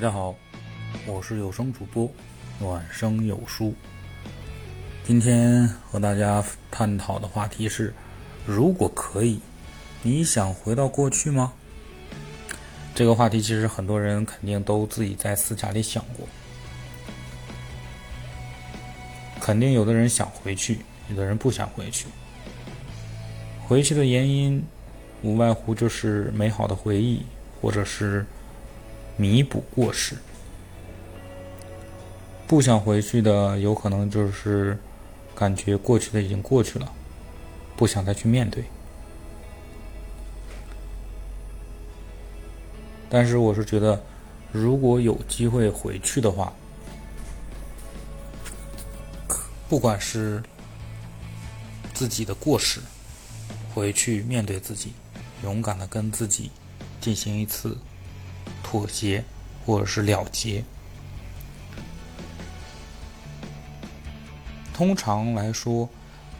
大家好，我是有声主播暖声有书。今天和大家探讨的话题是：如果可以，你想回到过去吗？这个话题其实很多人肯定都自己在私下里想过，肯定有的人想回去，有的人不想回去。回去的原因无外乎就是美好的回忆，或者是。弥补过失，不想回去的，有可能就是感觉过去的已经过去了，不想再去面对。但是我是觉得，如果有机会回去的话，不管是自己的过失，回去面对自己，勇敢的跟自己进行一次。妥协，或者是了结。通常来说，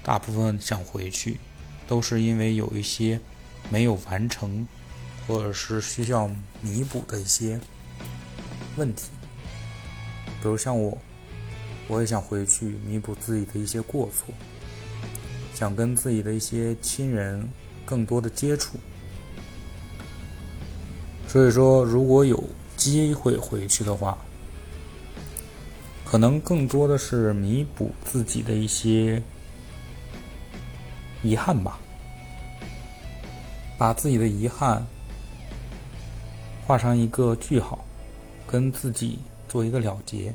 大部分想回去，都是因为有一些没有完成，或者是需要弥补的一些问题。比如像我，我也想回去弥补自己的一些过错，想跟自己的一些亲人更多的接触。所以说，如果有机会回去的话，可能更多的是弥补自己的一些遗憾吧，把自己的遗憾画上一个句号，跟自己做一个了结，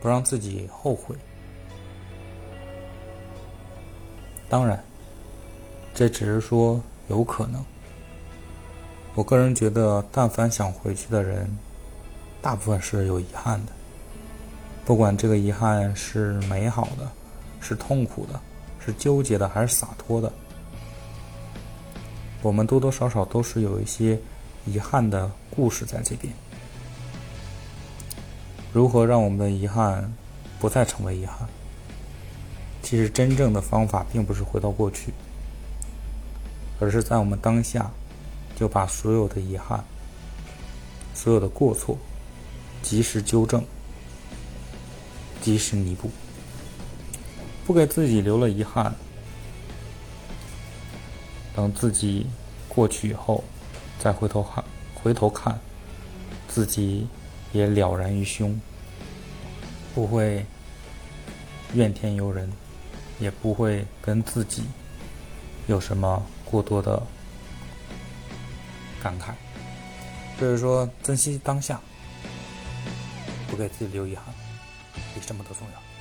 不让自己后悔。当然，这只是说有可能。我个人觉得，但凡想回去的人，大部分是有遗憾的。不管这个遗憾是美好的，是痛苦的，是纠结的，还是洒脱的，我们多多少少都是有一些遗憾的故事在这边。如何让我们的遗憾不再成为遗憾？其实，真正的方法并不是回到过去，而是在我们当下。就把所有的遗憾、所有的过错及时纠正、及时弥补，不给自己留了遗憾。等自己过去以后，再回头看，回头看，自己也了然于胸，不会怨天尤人，也不会跟自己有什么过多的。感慨，就是说珍惜当下，不给自己留遗憾，比什么都重要。